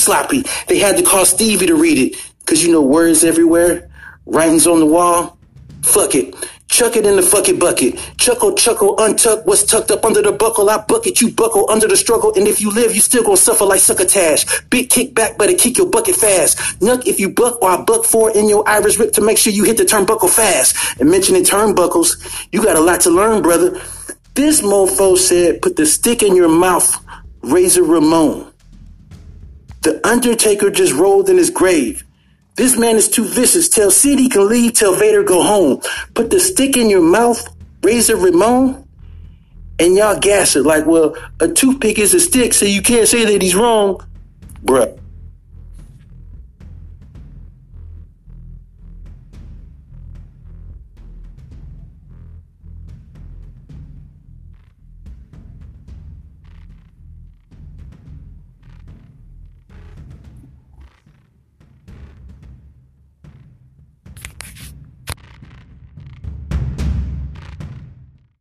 sloppy. They had to call Stevie to read it. Cause you know words everywhere, writings on the wall. Fuck it. Chuck it in the fucking bucket. Chuckle, chuckle, untuck what's tucked up under the buckle. I bucket, you buckle under the struggle. And if you live, you still gonna suffer like succotash. Big kick back, better kick your bucket fast. Nuck if you buck or I buck four in your iris rip to make sure you hit the turnbuckle fast. And mentioning turnbuckles, you got a lot to learn, brother. This mofo said, put the stick in your mouth, Razor Ramon. The Undertaker just rolled in his grave. This man is too vicious. Tell Sid he can leave. Tell Vader go home. Put the stick in your mouth, Razor Ramon, and y'all gas it like, well, a toothpick is a stick, so you can't say that he's wrong. Bruh.